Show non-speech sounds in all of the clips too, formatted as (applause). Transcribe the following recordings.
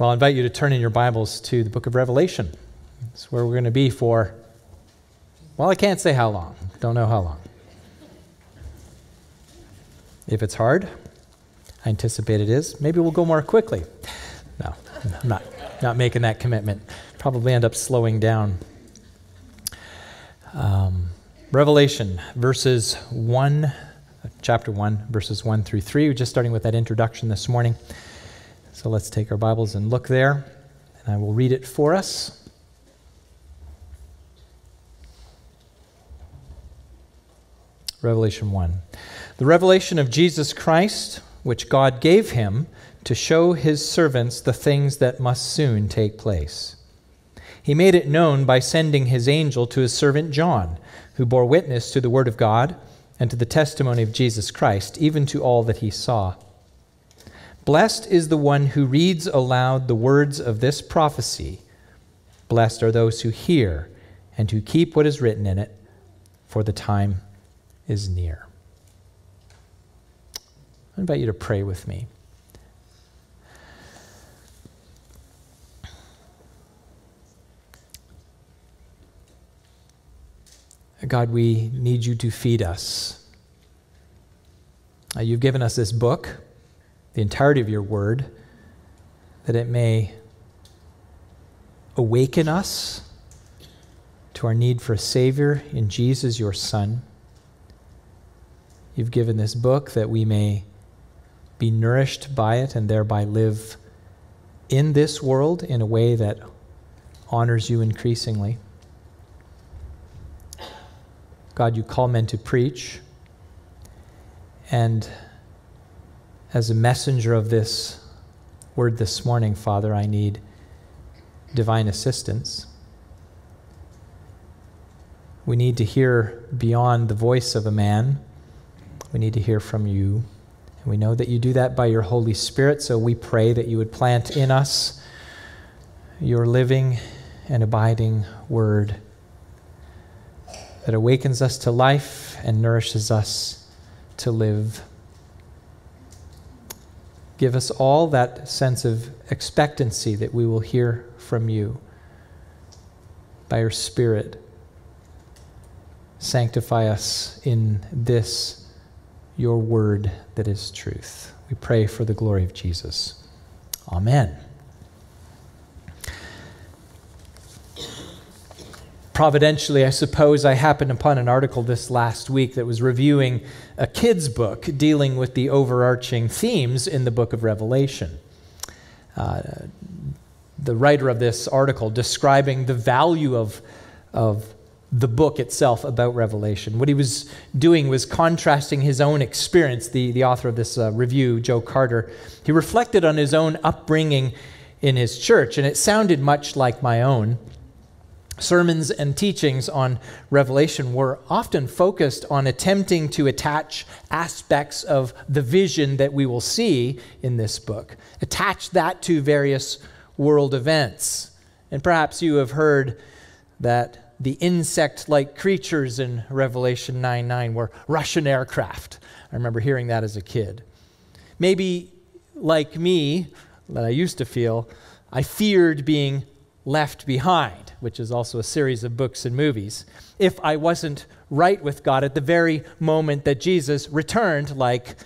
Well, I invite you to turn in your Bibles to the book of Revelation. It's where we're going to be for, well, I can't say how long. Don't know how long. If it's hard, I anticipate it is, maybe we'll go more quickly. No, I'm not, not making that commitment. Probably end up slowing down. Um, Revelation, verses 1, chapter 1, verses 1 through 3. We're just starting with that introduction this morning. So let's take our Bibles and look there, and I will read it for us. Revelation 1. The revelation of Jesus Christ, which God gave him to show his servants the things that must soon take place. He made it known by sending his angel to his servant John, who bore witness to the word of God and to the testimony of Jesus Christ, even to all that he saw. Blessed is the one who reads aloud the words of this prophecy. Blessed are those who hear and who keep what is written in it, for the time is near. I invite you to pray with me. God, we need you to feed us. Uh, you've given us this book the entirety of your word, that it may awaken us to our need for a Savior in Jesus, your Son. You've given this book that we may be nourished by it and thereby live in this world in a way that honors you increasingly. God, you call men to preach, and as a messenger of this word this morning, Father, I need divine assistance. We need to hear beyond the voice of a man. We need to hear from you. And we know that you do that by your Holy Spirit, so we pray that you would plant in us your living and abiding word that awakens us to life and nourishes us to live. Give us all that sense of expectancy that we will hear from you by your Spirit. Sanctify us in this, your word that is truth. We pray for the glory of Jesus. Amen. Providentially, I suppose, I happened upon an article this last week that was reviewing a kid's book dealing with the overarching themes in the book of Revelation. Uh, the writer of this article describing the value of, of the book itself about Revelation. What he was doing was contrasting his own experience, the, the author of this uh, review, Joe Carter. He reflected on his own upbringing in his church, and it sounded much like my own sermons and teachings on Revelation were often focused on attempting to attach aspects of the vision that we will see in this book, attach that to various world events. And perhaps you have heard that the insect like creatures in Revelation 9 9 were Russian aircraft. I remember hearing that as a kid. Maybe, like me, that I used to feel, I feared being left behind which is also a series of books and movies, if I wasn't right with God at the very moment that Jesus returned, like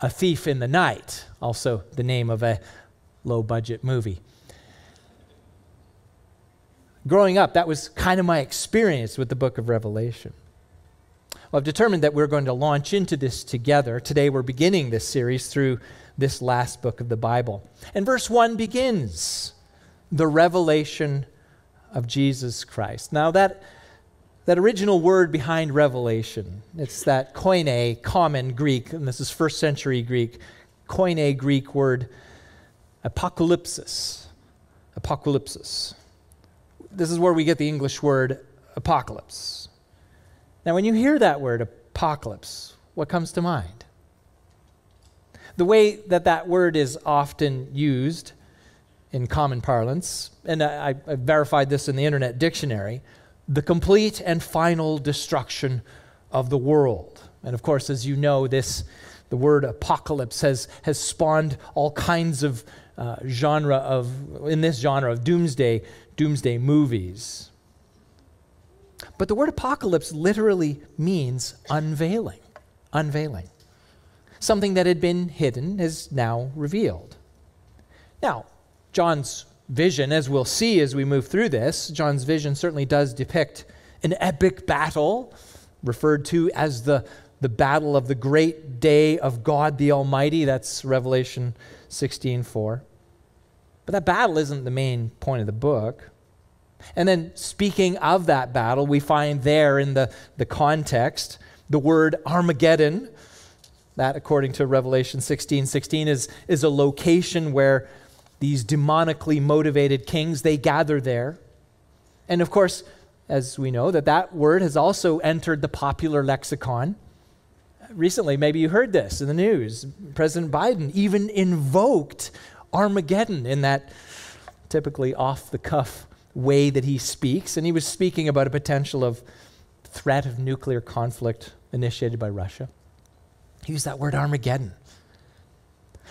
a thief in the night, also the name of a low budget movie. Growing up, that was kind of my experience with the book of Revelation. Well, I've determined that we're going to launch into this together. Today, we're beginning this series through this last book of the Bible. And verse 1 begins the revelation of Jesus Christ. Now, that, that original word behind revelation, it's that koine, common Greek, and this is first century Greek, koine Greek word apocalypsis. Apocalypsis. This is where we get the English word apocalypse. Now, when you hear that word apocalypse, what comes to mind? The way that that word is often used in common parlance, and I, I, verified this in the Internet Dictionary, the complete and final destruction of the world. And of course, as you know, this the word apocalypse has, has spawned all kinds of uh, genre of, in this genre of doomsday, doomsday movies. But the word apocalypse literally means unveiling, unveiling. Something that had been hidden is now revealed. Now, John's vision, as we'll see as we move through this, John's vision certainly does depict an epic battle, referred to as the, the battle of the great day of God the Almighty. That's Revelation 16 4. But that battle isn't the main point of the book. And then, speaking of that battle, we find there in the, the context the word Armageddon. That, according to Revelation 16 16, is, is a location where these demonically motivated kings they gather there. And of course, as we know, that that word has also entered the popular lexicon. Recently, maybe you heard this in the news. President Biden even invoked Armageddon in that typically off the cuff way that he speaks. And he was speaking about a potential of threat of nuclear conflict initiated by Russia. He used that word Armageddon.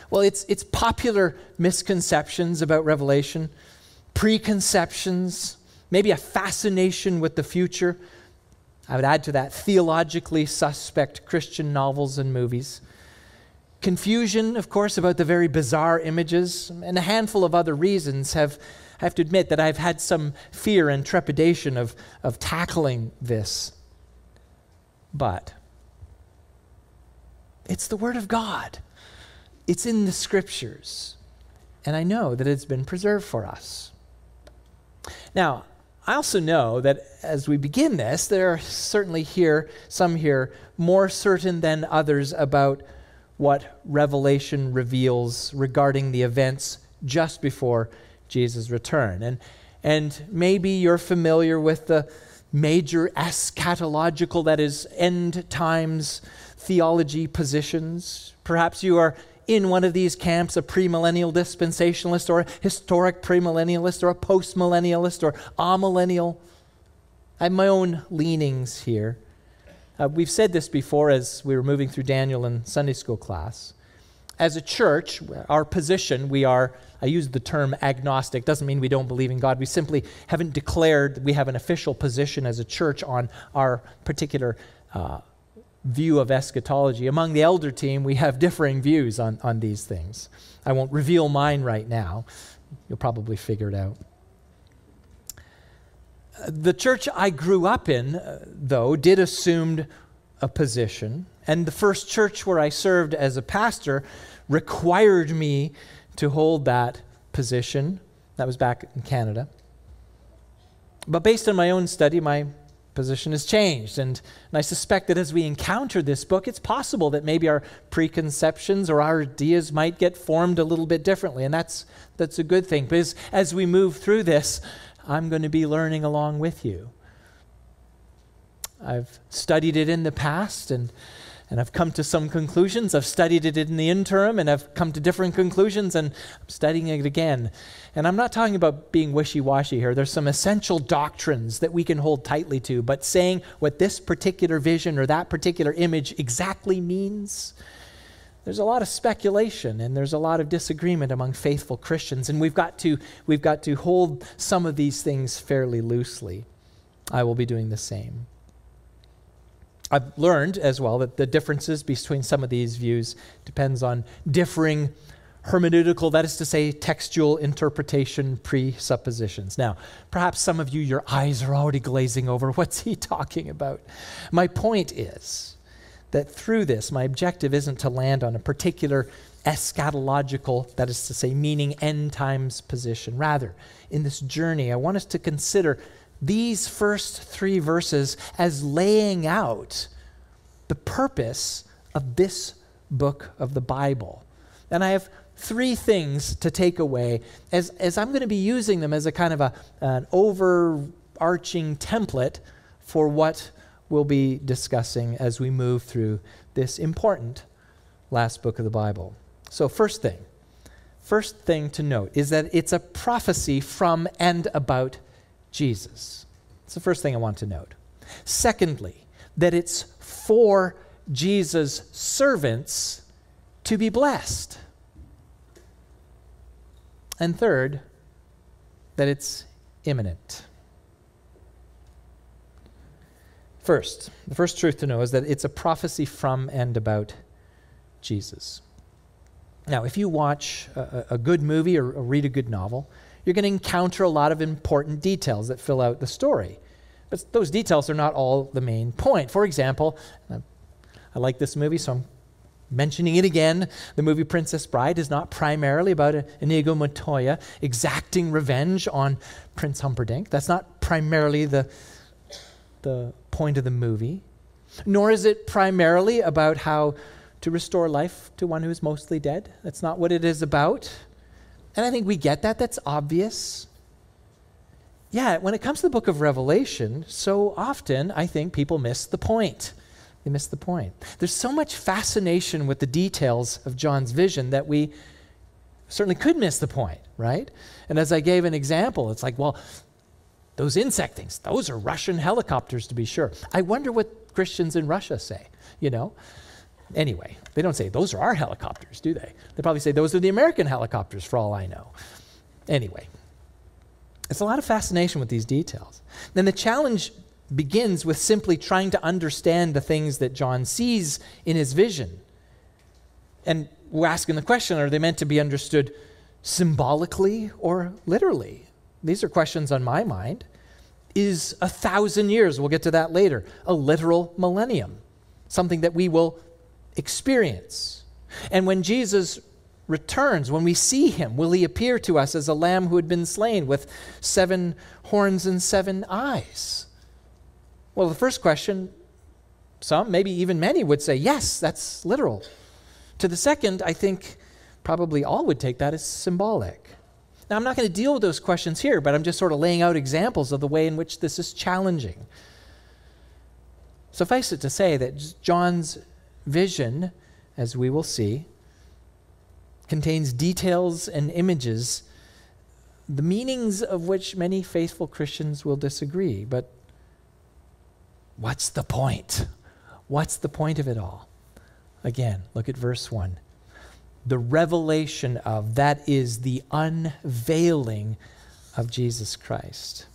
Well, it's, it's popular misconceptions about Revelation, preconceptions, maybe a fascination with the future. I would add to that theologically suspect Christian novels and movies. Confusion, of course, about the very bizarre images, and a handful of other reasons have, I have to admit that I've had some fear and trepidation of, of tackling this. But it's the Word of God. It's in the scriptures. And I know that it's been preserved for us. Now, I also know that as we begin this, there are certainly here, some here, more certain than others about what Revelation reveals regarding the events just before Jesus' return. And, and maybe you're familiar with the major eschatological, that is, end times theology positions. Perhaps you are in one of these camps, a premillennial dispensationalist or a historic premillennialist or a postmillennialist or amillennial. I have my own leanings here. Uh, we've said this before as we were moving through Daniel in Sunday school class. As a church, our position, we are, I use the term agnostic, doesn't mean we don't believe in God. We simply haven't declared we have an official position as a church on our particular uh, view of eschatology. Among the elder team, we have differing views on, on these things. I won't reveal mine right now. You'll probably figure it out. The church I grew up in, uh, though, did assume a position, and the first church where I served as a pastor required me to hold that position. That was back in Canada. But based on my own study, my position has changed. And, and I suspect that as we encounter this book, it's possible that maybe our preconceptions or our ideas might get formed a little bit differently. And that's, that's a good thing. Because as we move through this, I'm going to be learning along with you. I've studied it in the past and and I've come to some conclusions. I've studied it in the interim and I've come to different conclusions and I'm studying it again. And I'm not talking about being wishy washy here. There's some essential doctrines that we can hold tightly to, but saying what this particular vision or that particular image exactly means, there's a lot of speculation and there's a lot of disagreement among faithful Christians. And we've got to, we've got to hold some of these things fairly loosely. I will be doing the same. I've learned as well that the differences between some of these views depends on differing hermeneutical, that is to say, textual interpretation presuppositions. Now, perhaps some of you, your eyes are already glazing over. (laughs) What's he talking about? My point is that through this, my objective isn't to land on a particular eschatological, that is to say, meaning end times position. Rather, in this journey, I want us to consider these first three verses as laying out the purpose of this book of the Bible. And I have three things to take away as, as I'm going to be using them as a kind of a, an overarching template for what we'll be discussing as we move through this important last book of the Bible. So, first thing, first thing to note is that it's a prophecy from and about Jesus. It's the first thing I want to note. Secondly, that it's for Jesus' servants to be blessed. And third, that it's imminent. First, the first truth to know is that it's a prophecy from and about Jesus. Now, if you watch a, a good movie or, or read a good novel, you're going to encounter a lot of important details that fill out the story. But those details are not all the main point. For example, I like this movie, so I'm mentioning it again. The movie Princess Bride is not primarily about Inigo Montoya exacting revenge on Prince Humperdinck. That's not primarily the, the point of the movie. Nor is it primarily about how to restore life to one who is mostly dead. That's not what it is about. And I think we get that. That's obvious. Yeah, when it comes to the book of Revelation, so often I think people miss the point. They miss the point. There's so much fascination with the details of John's vision that we certainly could miss the point, right? And as I gave an example, it's like, well, those insect things, those are Russian helicopters to be sure. I wonder what Christians in Russia say, you know? Anyway, they don't say, those are our helicopters, do they? They probably say, those are the American helicopters, for all I know. Anyway, it's a lot of fascination with these details. Then the challenge begins with simply trying to understand the things that John sees in his vision. And we're asking the question are they meant to be understood symbolically or literally? These are questions on my mind. Is a thousand years, we'll get to that later, a literal millennium? Something that we will experience. And when Jesus returns, when we see him, will he appear to us as a lamb who had been slain with seven horns and seven eyes? Well, the first question, some, maybe even many, would say, yes, that's literal. To the second, I think probably all would take that as symbolic. Now, I'm not going to deal with those questions here, but I'm just sort of laying out examples of the way in which this is challenging. Suffice it to say that John's vision, as we will see, contains details and images, the meanings of which many faithful Christians will disagree. But what's the point? What's the point of it all? Again, look at verse 1. The revelation of, that is the unveiling of Jesus Christ.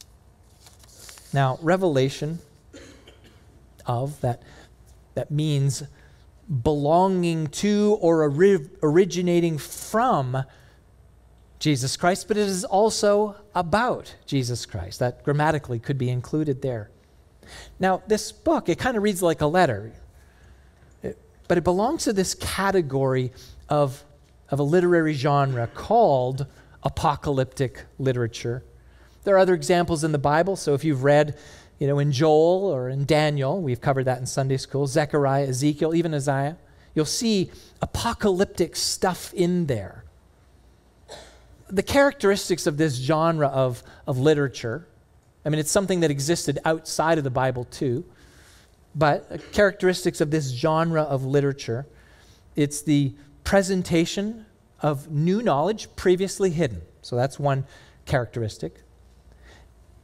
Now, revelation of, that, that means belonging to or ori- originating from Jesus Christ, but it is also about Jesus Christ. That grammatically could be included there. Now, this book, it kind of reads like a letter, it, but it belongs to this category of, of a literary genre called apocalyptic literature. There are other examples in the Bible, so if you've read you know, in Joel or in Daniel, we've covered that in Sunday school, Zechariah, Ezekiel, even Isaiah, you'll see apocalyptic stuff in there. The characteristics of this genre of, of literature, I mean, it's something that existed outside of the Bible too, but characteristics of this genre of literature, it's the presentation of new knowledge previously hidden. So that's one characteristic.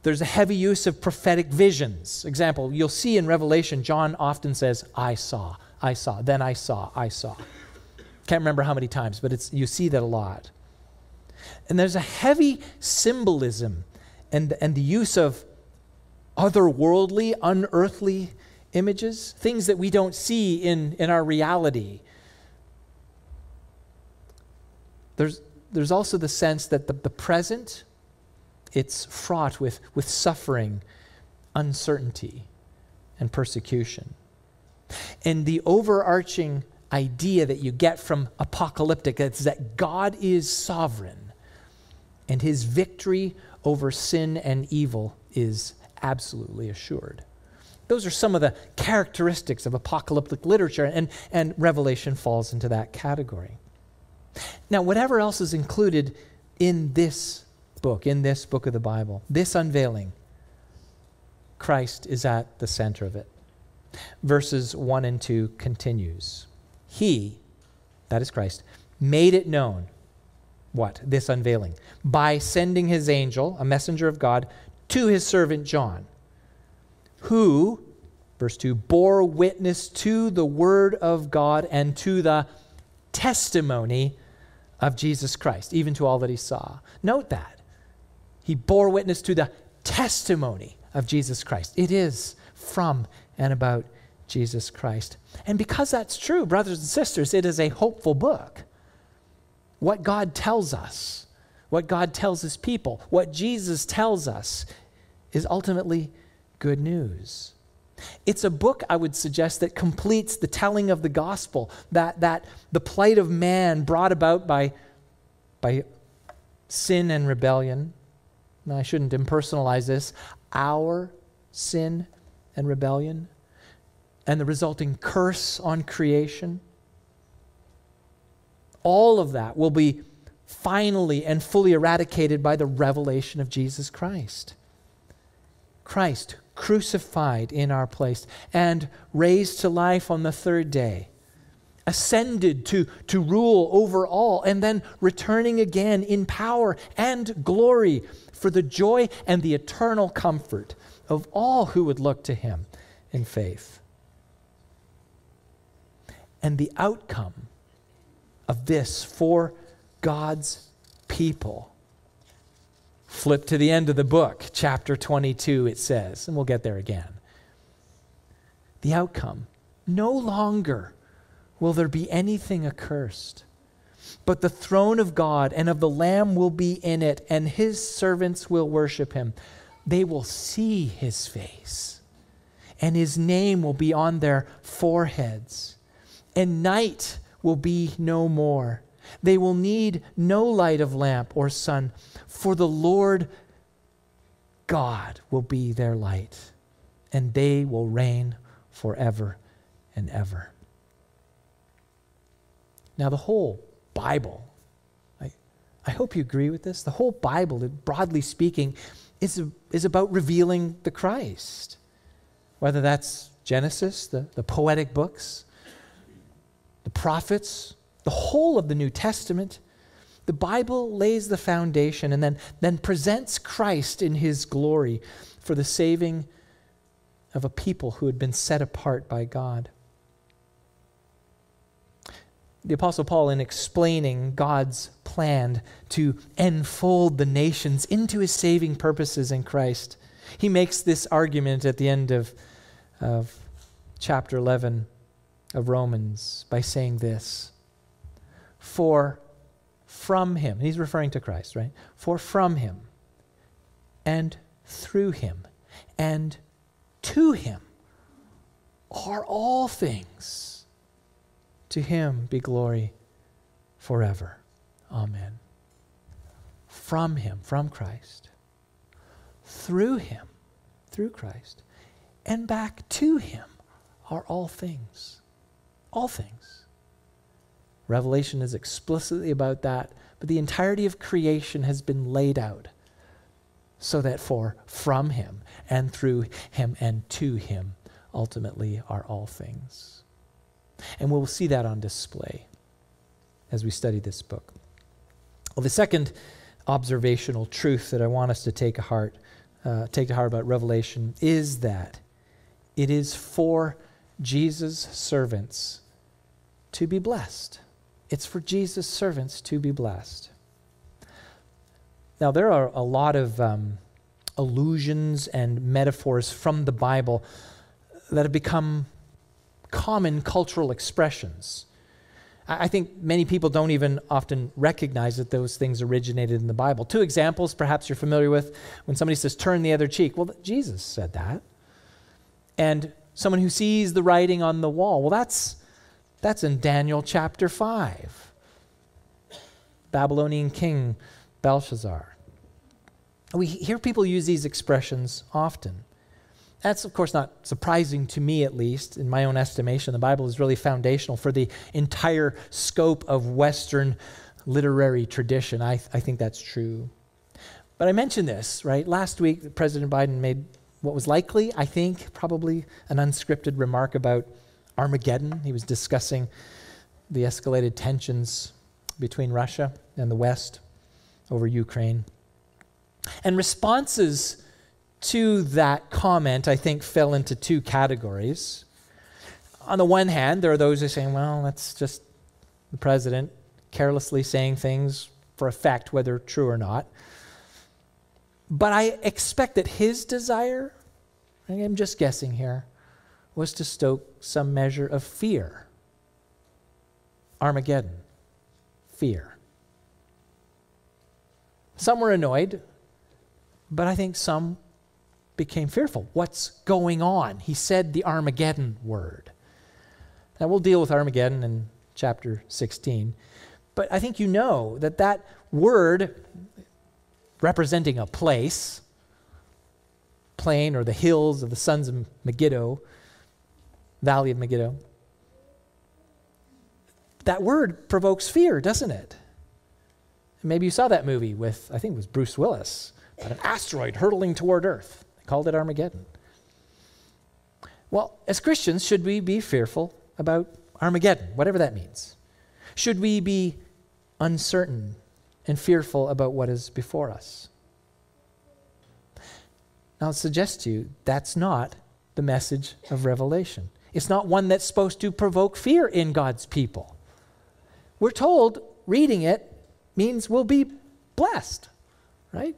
There's a heavy use of prophetic visions. Example, you'll see in Revelation, John often says, I saw, I saw, then I saw, I saw. Can't remember how many times, but it's, you see that a lot. And there's a heavy symbolism and, and the use of otherworldly, unearthly images, things that we don't see in, in our reality. There's, there's also the sense that the, the present it's fraught with, with suffering, uncertainty, and persecution. And the overarching idea that you get from apocalyptic is that God is sovereign and his victory over sin and evil is absolutely assured. Those are some of the characteristics of apocalyptic literature, and, and Revelation falls into that category. Now, whatever else is included in this book, in this book of the Bible, this unveiling, Christ is at the center of it. Verses 1 and 2 continues. He, that is Christ, made it known. What? This unveiling. By sending his angel, a messenger of God, to his servant John, who, verse 2, bore witness to the word of God and to the testimony of Jesus Christ, even to all that he saw. Note that. He bore witness to the testimony of Jesus Christ. It is from and about Jesus Christ. And because that's true, brothers and sisters, it is a hopeful book. What God tells us, what God tells his people, what Jesus tells us is ultimately good news. It's a book, I would suggest, that completes the telling of the gospel, that, that the plight of man brought about by, by sin and rebellion. Now, I shouldn't impersonalize this. Our sin and rebellion, and the resulting curse on creation. All of that will be finally and fully eradicated by the revelation of Jesus Christ. Christ crucified in our place and raised to life on the third day, ascended to, to rule over all, and then returning again in power and glory for the joy and the eternal comfort of all who would look to him in faith. And the outcome of this for God's people Flip to the end of the book, chapter 22, it says, and we'll get there again. The outcome no longer will there be anything accursed, but the throne of God and of the Lamb will be in it, and his servants will worship him. They will see his face, and his name will be on their foreheads, and night will be no more. They will need no light of lamp or sun, for the Lord God will be their light, and they will reign forever and ever. Now, the whole Bible, I, I hope you agree with this. The whole Bible, broadly speaking, is, is about revealing the Christ. Whether that's Genesis, the, the poetic books, the prophets, the whole of the New Testament, the Bible lays the foundation and then, then presents Christ in his glory for the saving of a people who had been set apart by God. The Apostle Paul, in explaining God's plan to enfold the nations into his saving purposes in Christ, he makes this argument at the end of, of chapter 11 of Romans by saying this for from him, he's referring to Christ, right? For from him and through him and to him are all things. To him be glory forever. Amen. From him, from Christ, through him, through Christ, and back to him are all things. All things. Revelation is explicitly about that, but the entirety of creation has been laid out so that for from him and through him and to him ultimately are all things. And we'll see that on display as we study this book. Well, the second observational truth that I want us to take to heart, uh, take to heart about Revelation is that it is for Jesus' servants to be blessed. It's for Jesus' servants to be blessed. Now, there are a lot of um, allusions and metaphors from the Bible that have become common cultural expressions. I think many people don't even often recognize that those things originated in the Bible. Two examples, perhaps you're familiar with, when somebody says, turn the other cheek. Well, Jesus said that. And someone who sees the writing on the wall, well, that's that's in Daniel chapter 5. Babylonian king Belshazzar. We hear people use these expressions often. That's, of course, not surprising to me, at least, in my own estimation. The Bible is really foundational for the entire scope of Western literary tradition. I, I think that's true. But I mentioned this, right? Last week, President Biden made what was likely, I think, probably an unscripted remark about Armageddon. He was discussing the escalated tensions between Russia and the West over Ukraine. And responses to that comment, I think, fell into two categories. On the one hand, there are those who saying, well, that's just the president carelessly saying things for effect, whether true or not. But I expect that his desire, I'm just guessing here, was to stoke some measure of fear. Armageddon, fear. Some were annoyed, but I think some became fearful. What's going on? He said the Armageddon word. Now, we'll deal with Armageddon in chapter 16. But I think you know that that word representing a place, plain or the hills of the sons of Megiddo, valley of Megiddo, that word provokes fear, doesn't it? Maybe you saw that movie with, I think it was Bruce Willis, about an asteroid hurtling toward Earth. Called it Armageddon. Well, as Christians, should we be fearful about Armageddon, whatever that means? Should we be uncertain and fearful about what is before us? Now, I'll suggest to you that's not the message of Revelation. It's not one that's supposed to provoke fear in God's people. We're told reading it means we'll be blessed, right?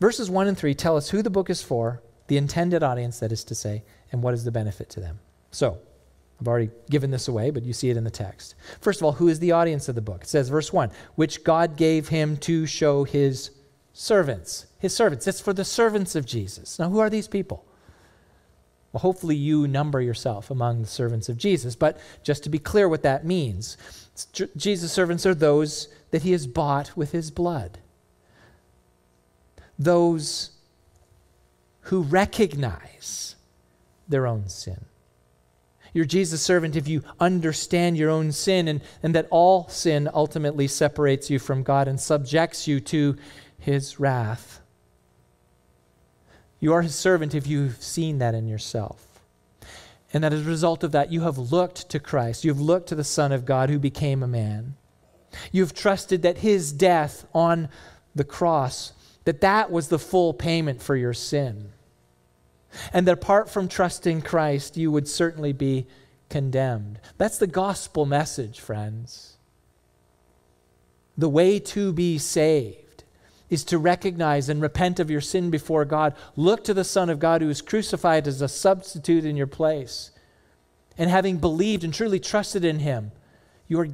Verses 1 and 3 tell us who the book is for, the intended audience, that is to say, and what is the benefit to them. So, I've already given this away, but you see it in the text. First of all, who is the audience of the book? It says, verse 1, which God gave him to show his servants. His servants. It's for the servants of Jesus. Now, who are these people? Well, hopefully you number yourself among the servants of Jesus. But just to be clear what that means, Jesus' servants are those that he has bought with his blood. Those who recognize their own sin. You're Jesus' servant if you understand your own sin and, and that all sin ultimately separates you from God and subjects you to his wrath. You are his servant if you've seen that in yourself. And that as a result of that, you have looked to Christ. You've looked to the Son of God who became a man. You've trusted that his death on the cross, that that was the full payment for your sin. And that apart from trusting Christ, you would certainly be condemned. That's the gospel message, friends. The way to be saved is to recognize and repent of your sin before God. Look to the Son of God who is crucified as a substitute in your place. And having believed and truly trusted in him, you are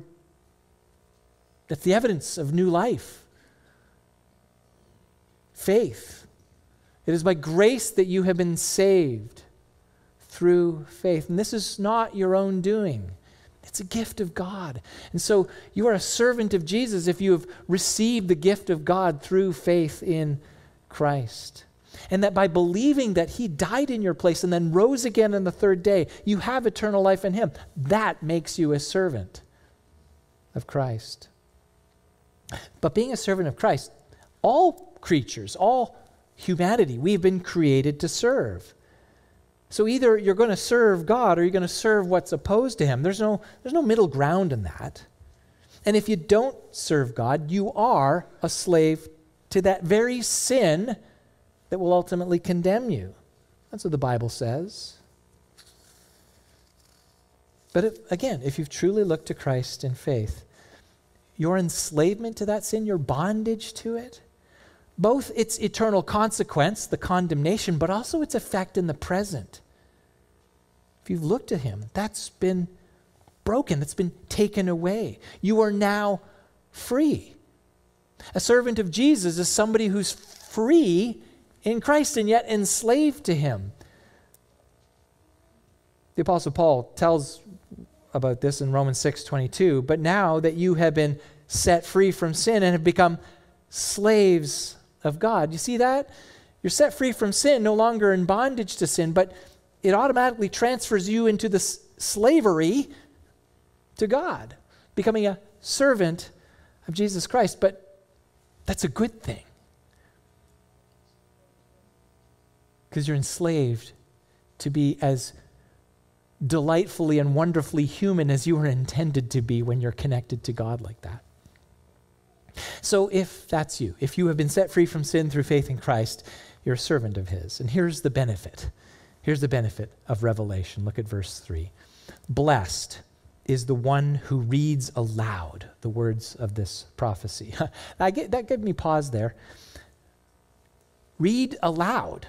that's the evidence of new life. Faith. It is by grace that you have been saved through faith. And this is not your own doing, it's a gift of God. And so you are a servant of Jesus if you have received the gift of God through faith in Christ. And that by believing that He died in your place and then rose again on the third day, you have eternal life in Him. That makes you a servant of Christ. But being a servant of Christ, all creatures, all humanity. We've been created to serve. So either you're going to serve God or you're going to serve what's opposed to him. There's no, there's no middle ground in that. And if you don't serve God, you are a slave to that very sin that will ultimately condemn you. That's what the Bible says. But if, again, if you've truly looked to Christ in faith, your enslavement to that sin, your bondage to it, both its eternal consequence, the condemnation, but also its effect in the present. If you've looked at him, that's been broken, that's been taken away. You are now free. A servant of Jesus is somebody who's free in Christ and yet enslaved to him. The apostle Paul tells about this in Romans 6:22, but now that you have been set free from sin and have become slaves of God. You see that? You're set free from sin, no longer in bondage to sin, but it automatically transfers you into the slavery to God, becoming a servant of Jesus Christ. But that's a good thing because you're enslaved to be as delightfully and wonderfully human as you were intended to be when you're connected to God like that. So if that's you, if you have been set free from sin through faith in Christ, you're a servant of His. And here's the benefit. Here's the benefit of revelation. Look at verse 3. Blessed is the one who reads aloud the words of this prophecy. (laughs) get, that gave me pause there. Read aloud.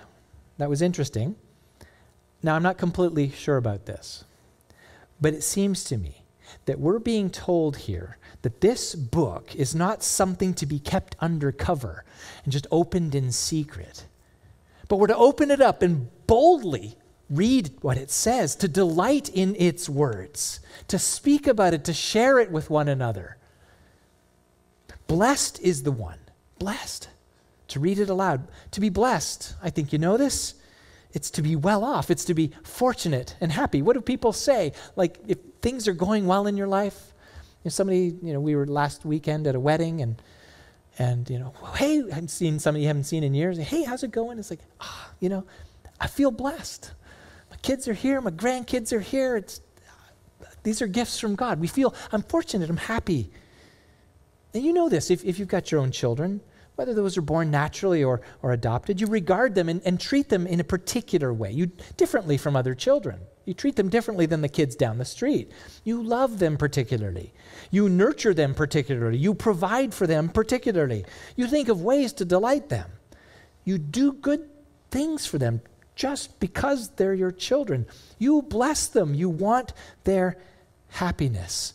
That was interesting. Now, I'm not completely sure about this, but it seems to me that we're being told here that this book is not something to be kept undercover and just opened in secret, but we're to open it up and boldly read what it says, to delight in its words, to speak about it, to share it with one another. Blessed is the one, blessed, to read it aloud. To be blessed, I think you know this. It's to be well off. It's to be fortunate and happy. What do people say? Like, if things are going well in your life, if somebody, you know, we were last weekend at a wedding and, and you know, hey, I haven't seen somebody you haven't seen in years. Hey, how's it going? It's like, ah, you know, I feel blessed. My kids are here. My grandkids are here. It's, these are gifts from God. We feel, I'm fortunate. I'm happy. And you know this if, if you've got your own children, whether those are born naturally or, or adopted, you regard them and, and treat them in a particular way, you, differently from other children. You treat them differently than the kids down the street. You love them particularly. You nurture them particularly. You provide for them particularly. You think of ways to delight them. You do good things for them just because they're your children. You bless them. You want their happiness.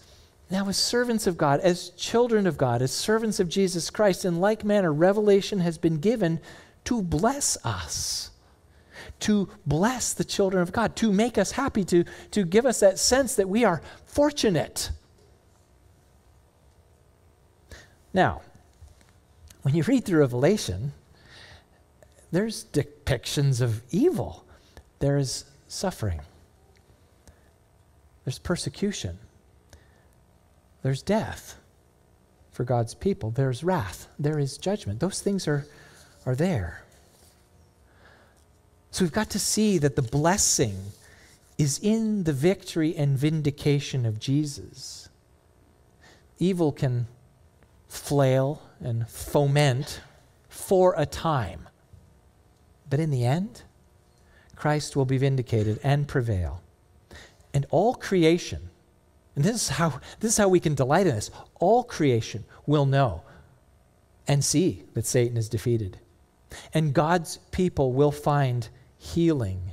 Now, as servants of God, as children of God, as servants of Jesus Christ, in like manner, revelation has been given to bless us, to bless the children of God, to make us happy, to, to give us that sense that we are fortunate. Now, when you read through Revelation, there's depictions of evil, there's suffering, there's persecution, there's death for God's people, there's wrath, there is judgment. Those things are, are there. So we've got to see that the blessing is in the victory and vindication of Jesus. Evil can flail and foment for a time. But in the end, Christ will be vindicated and prevail. And all creation, and this is how, this is how we can delight in this, all creation will know and see that Satan is defeated. And God's people will find healing.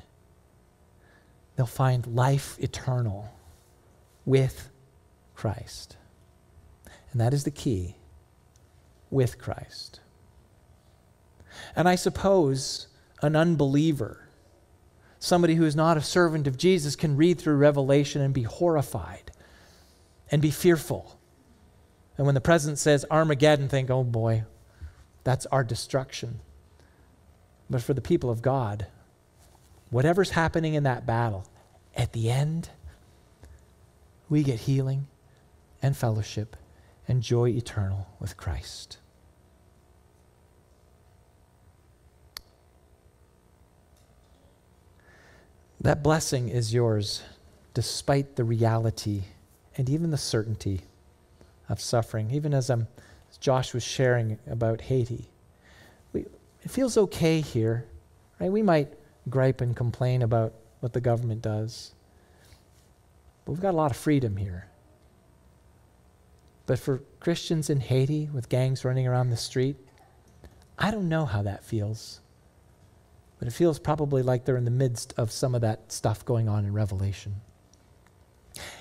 They'll find life eternal with Christ. And that is the key with Christ. And I suppose an unbeliever, somebody who is not a servant of Jesus, can read through Revelation and be horrified and be fearful. And when the president says Armageddon, think, oh boy, that's our destruction. But for the people of God, whatever's happening in that battle, at the end, we get healing and fellowship and joy eternal with Christ. That blessing is yours despite the reality and even the certainty of suffering. Even as, I'm, as Josh was sharing about Haiti, we, it feels okay here. Right? We might gripe and complain about what the government does, but we've got a lot of freedom here. But for Christians in Haiti with gangs running around the street, I don't know how that feels. But it feels probably like they're in the midst of some of that stuff going on in Revelation.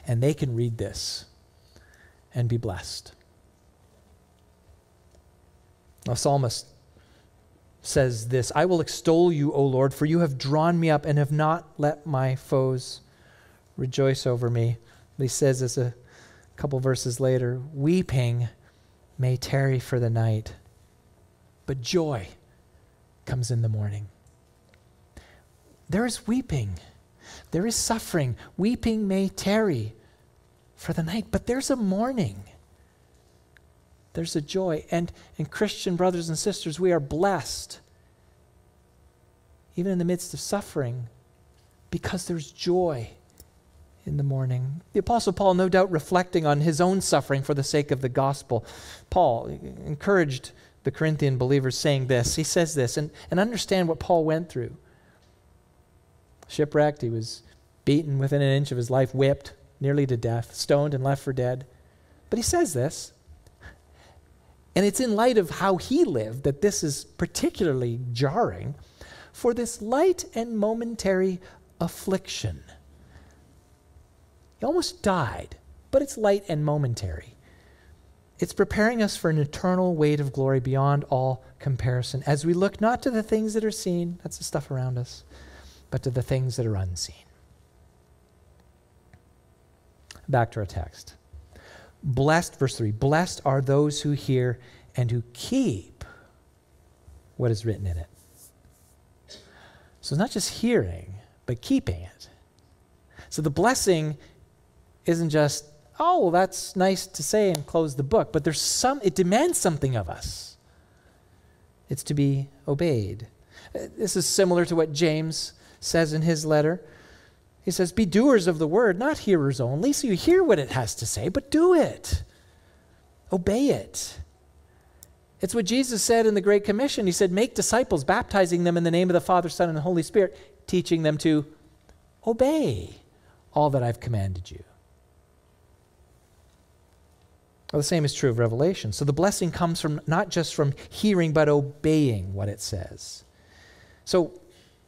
And they can read this and be blessed. The psalmist says this I will extol you, O Lord, for you have drawn me up and have not let my foes rejoice over me. He says this a couple verses later Weeping may tarry for the night, but joy comes in the morning. There is weeping, there is suffering. Weeping may tarry for the night, but there's a morning. There's a joy. And, and Christian brothers and sisters, we are blessed, even in the midst of suffering, because there's joy in the morning. The Apostle Paul, no doubt reflecting on his own suffering for the sake of the gospel, Paul encouraged the Corinthian believers saying this. He says this, and, and understand what Paul went through shipwrecked. He was beaten within an inch of his life, whipped, nearly to death, stoned and left for dead. But he says this. And it's in light of how he lived that this is particularly jarring. For this light and momentary affliction. He almost died, but it's light and momentary. It's preparing us for an eternal weight of glory beyond all comparison as we look not to the things that are seen, that's the stuff around us, but to the things that are unseen. Back to our text. Blessed, verse 3 Blessed are those who hear and who keep what is written in it. So it's not just hearing, but keeping it. So the blessing isn't just, oh, well, that's nice to say and close the book, but there's some, it demands something of us. It's to be obeyed. Uh, this is similar to what James says in his letter. He says, Be doers of the word, not hearers only. So you hear what it has to say, but do it. Obey it. It's what Jesus said in the Great Commission. He said, Make disciples, baptizing them in the name of the Father, Son, and the Holy Spirit, teaching them to obey all that I've commanded you. Well, the same is true of Revelation. So the blessing comes from not just from hearing, but obeying what it says. So,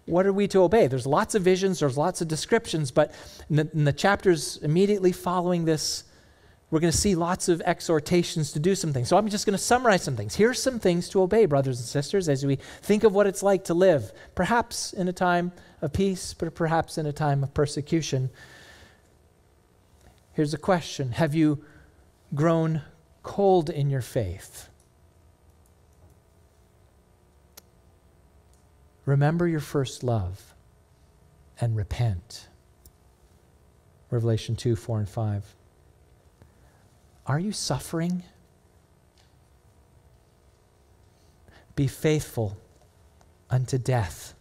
what are we to obey? There's lots of visions, there's lots of descriptions, but in the, in the chapters immediately following this, we're going to see lots of exhortations to do some things. So, I'm just going to summarize some things. Here's some things to obey, brothers and sisters, as we think of what it's like to live, perhaps in a time of peace, but perhaps in a time of persecution. Here's a question Have you grown cold in your faith. Remember your first love and repent. Revelation 2 4 and 5. Are you suffering? Be faithful unto death.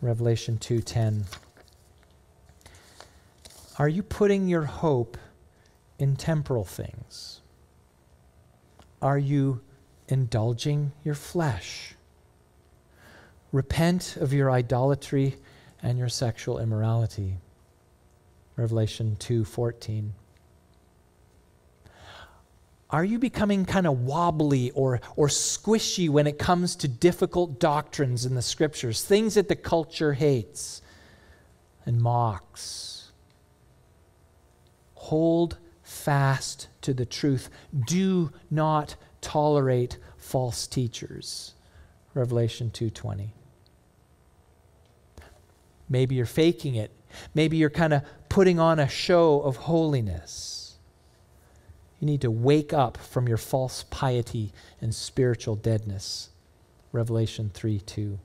Revelation 2:10. Are you putting your hope in temporal things? Are you indulging your flesh? Repent of your idolatry and your sexual immorality. Revelation 2:14. Are you becoming kind of wobbly or, or squishy when it comes to difficult doctrines in the scriptures, things that the culture hates and mocks? Hold fast to the truth. Do not tolerate false teachers. Revelation 2:20. Maybe you're faking it. Maybe you're kind of putting on a show of holiness. You need to wake up from your false piety and spiritual deadness. Revelation 3 2.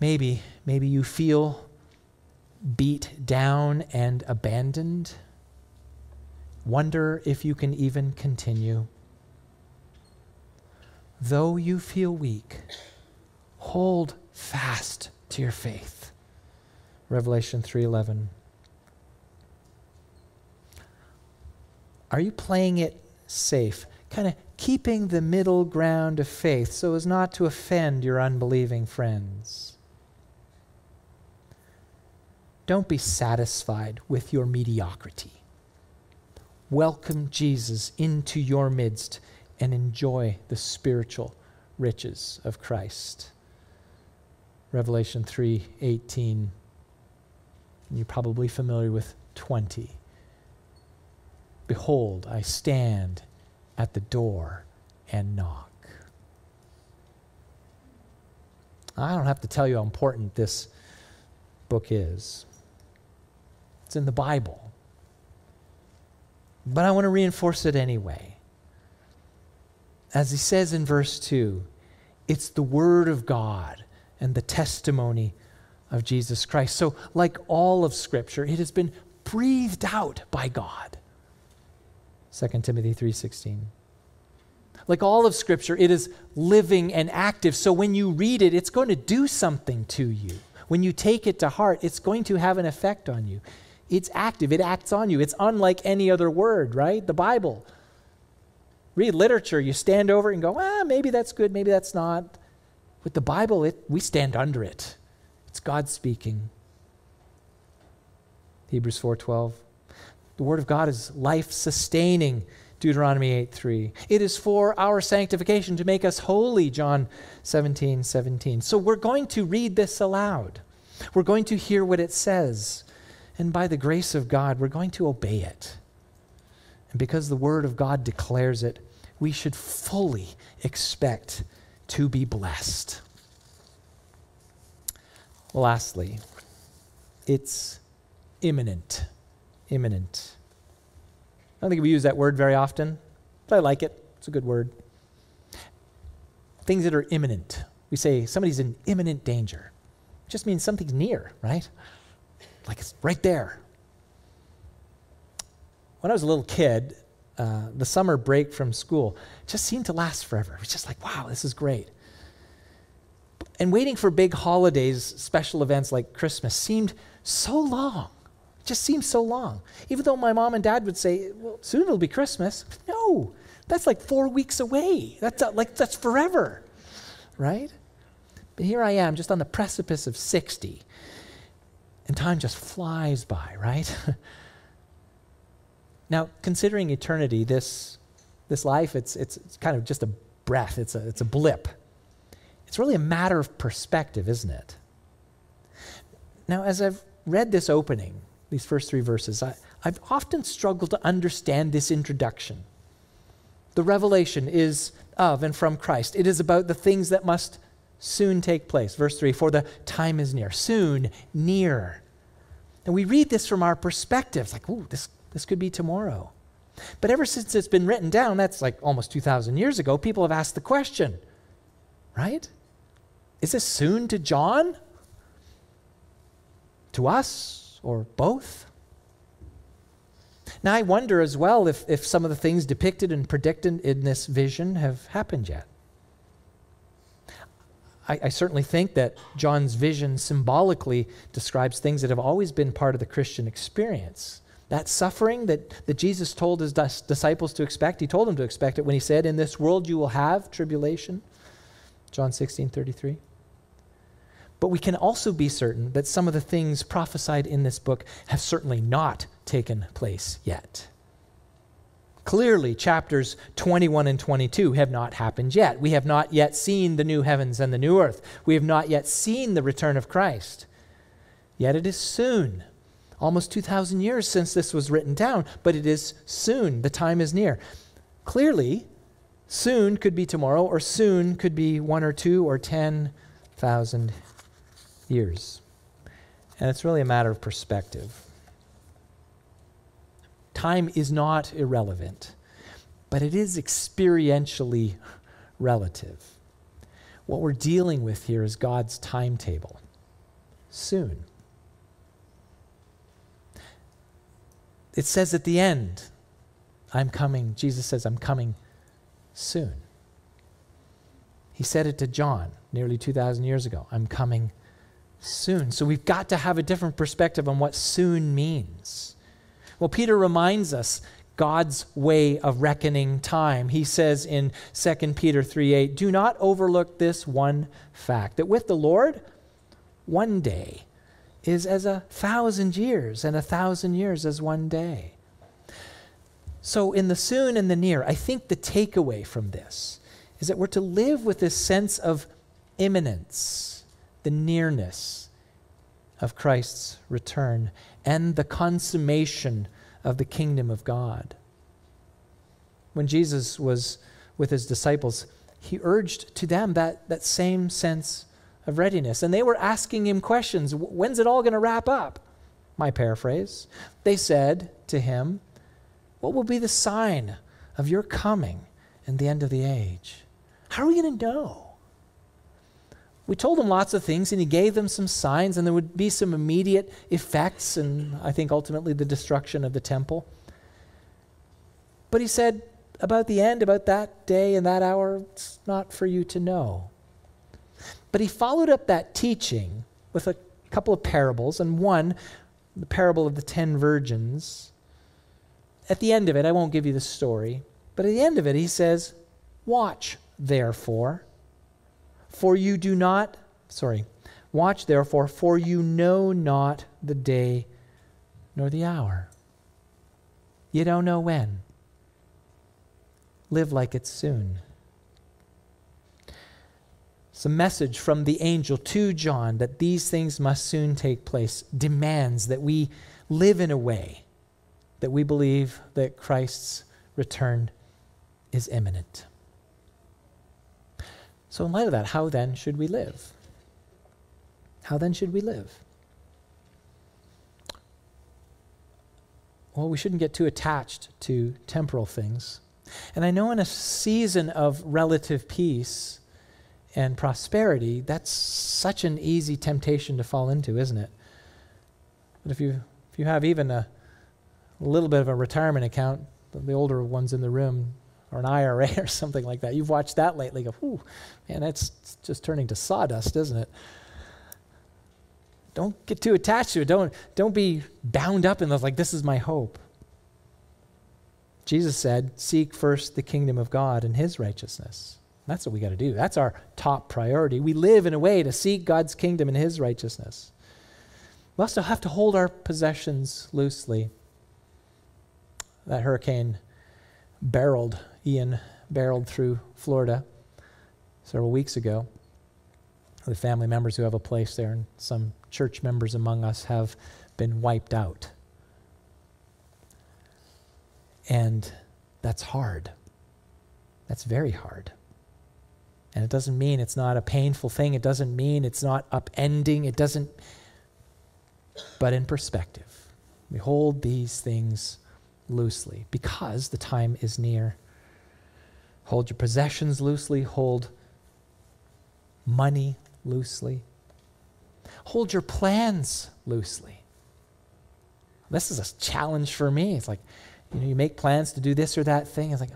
Maybe, maybe you feel beat down and abandoned. Wonder if you can even continue. Though you feel weak, hold fast to your faith. Revelation 3:11. Are you playing it safe? Kind of keeping the middle ground of faith so as not to offend your unbelieving friends. Don't be satisfied with your mediocrity. Welcome Jesus into your midst and enjoy the spiritual riches of Christ. Revelation 3:18. You're probably familiar with 20. Behold, I stand at the door and knock. I don't have to tell you how important this book is. It's in the Bible. But I want to reinforce it anyway. As he says in verse 2, it's the Word of God and the testimony of Jesus Christ. So, like all of Scripture, it has been breathed out by God. 2 Timothy 3:16. Like all of scripture, it is living and active. So when you read it, it's going to do something to you. When you take it to heart, it's going to have an effect on you. It's active, it acts on you. It's unlike any other word, right? The Bible. Read literature, you stand over and go, ah, maybe that's good, maybe that's not. With the Bible, it, we stand under it. It's God speaking. Hebrews 4:12. The word of God is life-sustaining, Deuteronomy 8:3. It is for our sanctification to make us holy, John 17:17. 17. So we're going to read this aloud. We're going to hear what it says. And by the grace of God, we're going to obey it. And because the word of God declares it, we should fully expect to be blessed. Lastly, it's imminent. Imminent. I don't think we use that word very often, but I like it. It's a good word. Things that are imminent. We say somebody's in imminent danger. It just means something's near, right? Like it's right there. When I was a little kid, uh, the summer break from school just seemed to last forever. It was just like, wow, this is great. And waiting for big holidays, special events like Christmas, seemed so long. It just seemed so long. Even though my mom and dad would say, well, soon it'll be Christmas. No, that's like four weeks away. That's uh, like, that's forever, right? But here I am, just on the precipice of 60, and time just flies by, right? (laughs) now, considering eternity, this, this life, it's, it's, it's kind of just a breath, it's a, it's a blip. It's really a matter of perspective, isn't it? Now, as I've read this opening, these first three verses, I, I've often struggled to understand this introduction. The revelation is of and from Christ. It is about the things that must soon take place. Verse 3 For the time is near. Soon, near. And we read this from our perspective. It's like, ooh, this, this could be tomorrow. But ever since it's been written down, that's like almost 2,000 years ago, people have asked the question, right? Is this soon to John? To us? Or both? Now, I wonder as well if, if some of the things depicted and predicted in this vision have happened yet. I, I, certainly think that John's vision symbolically describes things that have always been part of the Christian experience. That suffering that, that Jesus told his disciples to expect, he told them to expect it when he said, In this world you will have tribulation. John 16 33. But we can also be certain that some of the things prophesied in this book have certainly not taken place yet. Clearly, chapters 21 and 22 have not happened yet. We have not yet seen the new heavens and the new earth. We have not yet seen the return of Christ. Yet it is soon. Almost 2,000 years since this was written down, but it is soon. The time is near. Clearly, soon could be tomorrow, or soon could be one or two or 10,000 years. And it's really a matter of perspective. Time is not irrelevant, but it is experientially relative. What we're dealing with here is God's timetable. Soon. It says at the end, I'm coming. Jesus says, I'm coming soon. He said it to John nearly 2,000 years ago I'm coming soon. So we've got to have a different perspective on what soon means. Well, Peter reminds us God's way of reckoning time. He says in 2 Peter 3 8, Do not overlook this one fact that with the Lord, one day is as a thousand years, and a thousand years as one day. So, in the soon and the near, I think the takeaway from this is that we're to live with this sense of imminence the nearness of Christ's return and the consummation of the kingdom of God. When Jesus was with his disciples, he urged to them that, that same sense of readiness. And they were asking him questions when's it all going to wrap up? My paraphrase. They said to him, What will be the sign of your coming and the end of the age? How are we going to know? We told him lots of things, and he gave them some signs, and there would be some immediate effects, and I think ultimately the destruction of the temple. But he said, about the end, about that day and that hour, it's not for you to know. But he followed up that teaching with a couple of parables, and one, the parable of the ten virgins. At the end of it, I won't give you the story, but at the end of it, he says, Watch, therefore for you do not, sorry, watch therefore, for you know not the day nor the hour. You don't know when. Live like it's soon. A message from the angel to John that these things must soon take place, demands that we live in a way that we believe that Christ's return is imminent. So, in light of that, how then should we live? How then should we live? Well, we shouldn't get too attached to temporal things. And I know in a season of relative peace and prosperity, that's such an easy temptation to fall into, isn't it? But if you, if you have even a, a little bit of a retirement account, the older ones in the room, or an IRA (laughs) or something like that, you've watched that lately, go, whew, man, that's just turning to sawdust, isn't it? Don't get too attached to it. Don't, don't be bound up in those, like, this is my hope. Jesus said, Seek first the kingdom of God and his righteousness. That's what we got to do. That's our top priority. We live in a way to seek God's kingdom and his righteousness. We also have to hold our possessions loosely. That hurricane barreled, Ian barreled through Florida several weeks ago. The family members who have a place there, and some church members among us have been wiped out. And that's hard. That's very hard. And it doesn't mean it's not a painful thing. It doesn't mean it's not upending. It doesn't. But in perspective, we hold these things loosely because the time is near. Hold your possessions loosely. Hold money loosely. Hold your plans loosely. This is a challenge for me. It's like, you know, you make plans to do this or that thing. It's like,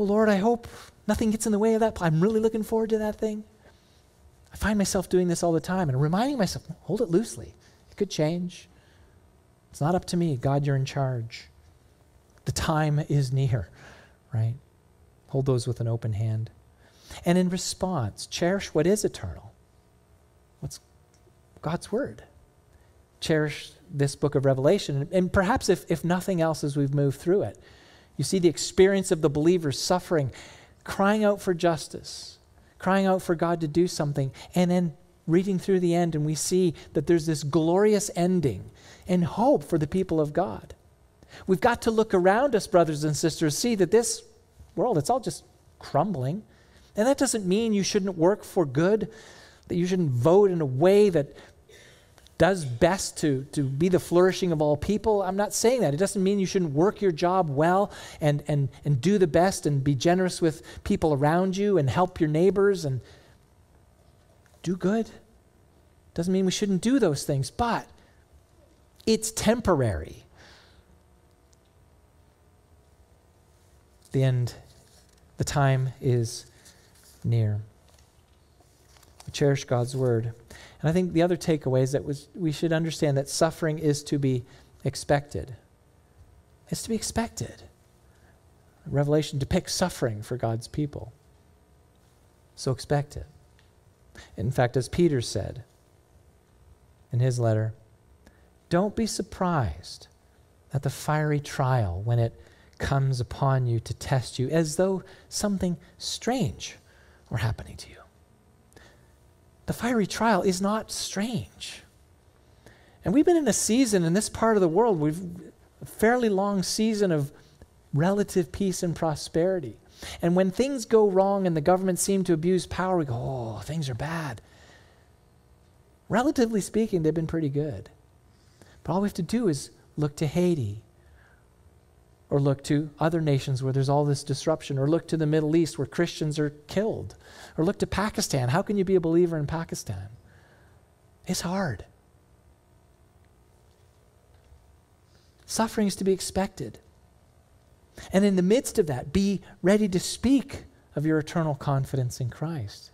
oh Lord, I hope nothing gets in the way of that. I'm really looking forward to that thing. I find myself doing this all the time and reminding myself, hold it loosely. It could change. It's not up to me. God, you're in charge. The time is near, right? Hold those with an open hand. And in response, cherish what is eternal. What's God's word? Cherish this book of Revelation. And perhaps, if, if nothing else, as we've moved through it, you see the experience of the believers suffering, crying out for justice, crying out for God to do something, and then reading through the end, and we see that there's this glorious ending and hope for the people of God. We've got to look around us, brothers and sisters, see that this world, it's all just crumbling. And that doesn't mean you shouldn't work for good, that you shouldn't vote in a way that does best to, to be the flourishing of all people. I'm not saying that. It doesn't mean you shouldn't work your job well and, and, and do the best and be generous with people around you and help your neighbors and do good. Doesn't mean we shouldn't do those things, but it's temporary. The end, the time is near. We cherish God's word. And I think the other takeaway is that was, we should understand that suffering is to be expected. It's to be expected. Revelation depicts suffering for God's people. So expect it. In fact, as Peter said in his letter, don't be surprised at the fiery trial when it comes upon you to test you as though something strange were happening to you the fiery trial is not strange. And we've been in a season in this part of the world, we've a fairly long season of relative peace and prosperity. And when things go wrong and the government seem to abuse power, we go, oh, things are bad. Relatively speaking, they've been pretty good. But all we have to do is look to Haiti or look to other nations where there's all this disruption, or look to the Middle East where Christians are killed, or look to Pakistan. How can you be a believer in Pakistan? It's hard. Suffering is to be expected. And in the midst of that, be ready to speak of your eternal confidence in Christ.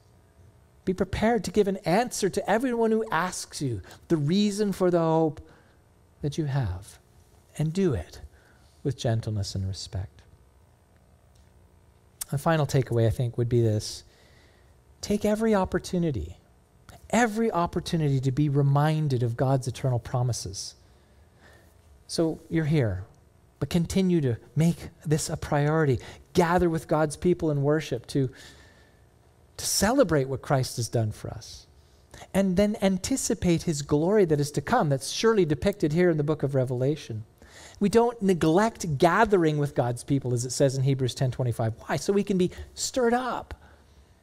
Be prepared to give an answer to everyone who asks you the reason for the hope that you have, and do it with gentleness and respect. A final takeaway, I think, would be this take every opportunity, every opportunity to be reminded of God's eternal promises. So you're here. But continue to make this a priority. Gather with God's people in worship to, to celebrate what Christ has done for us. And then anticipate his glory that is to come, that's surely depicted here in the book of Revelation. We don't neglect gathering with God's people, as it says in Hebrews 10:25. Why? So we can be stirred up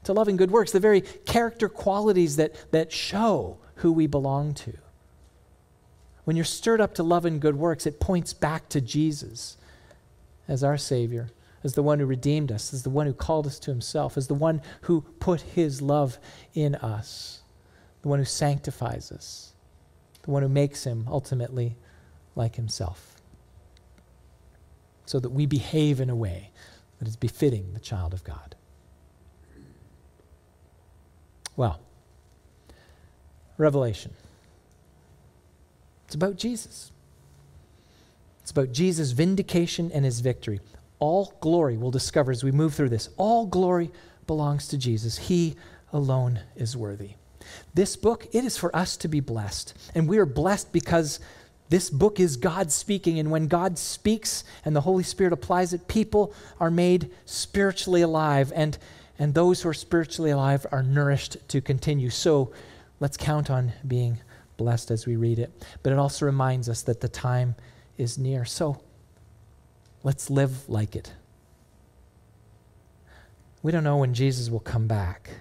to loving good works, the very character qualities that, that show who we belong to. When you're stirred up to love and good works, it points back to Jesus as our Savior, as the one who redeemed us, as the one who called us to Himself, as the one who put His love in us, the one who sanctifies us, the one who makes Him ultimately like Himself, so that we behave in a way that is befitting the child of God. Well, Revelation. It's about Jesus. It's about Jesus' vindication and his victory. All glory, we'll discover as we move through this, all glory belongs to Jesus. He alone is worthy. This book, it is for us to be blessed. And we are blessed because this book is God speaking. And when God speaks and the Holy Spirit applies it, people are made spiritually alive. And, and those who are spiritually alive are nourished to continue. So let's count on being blessed as we read it. But it also reminds us that the time is near. So let's live like it. We don't know when Jesus will come back.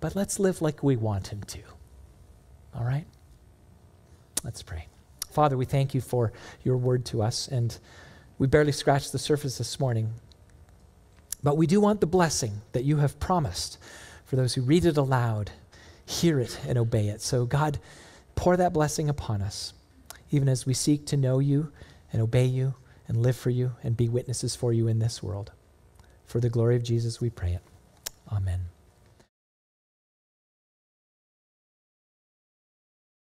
But let's live like we want him to. All right? Let's pray. Father, we thank you for your word to us, and we barely scratched the surface this morning. But we do want the blessing that you have promised for those who read it aloud hear it and obey it. So, God, pour that blessing upon us, even as we seek to know you and obey you and live for you and be witnesses for you in this world. For the glory of Jesus, we pray it. Amen.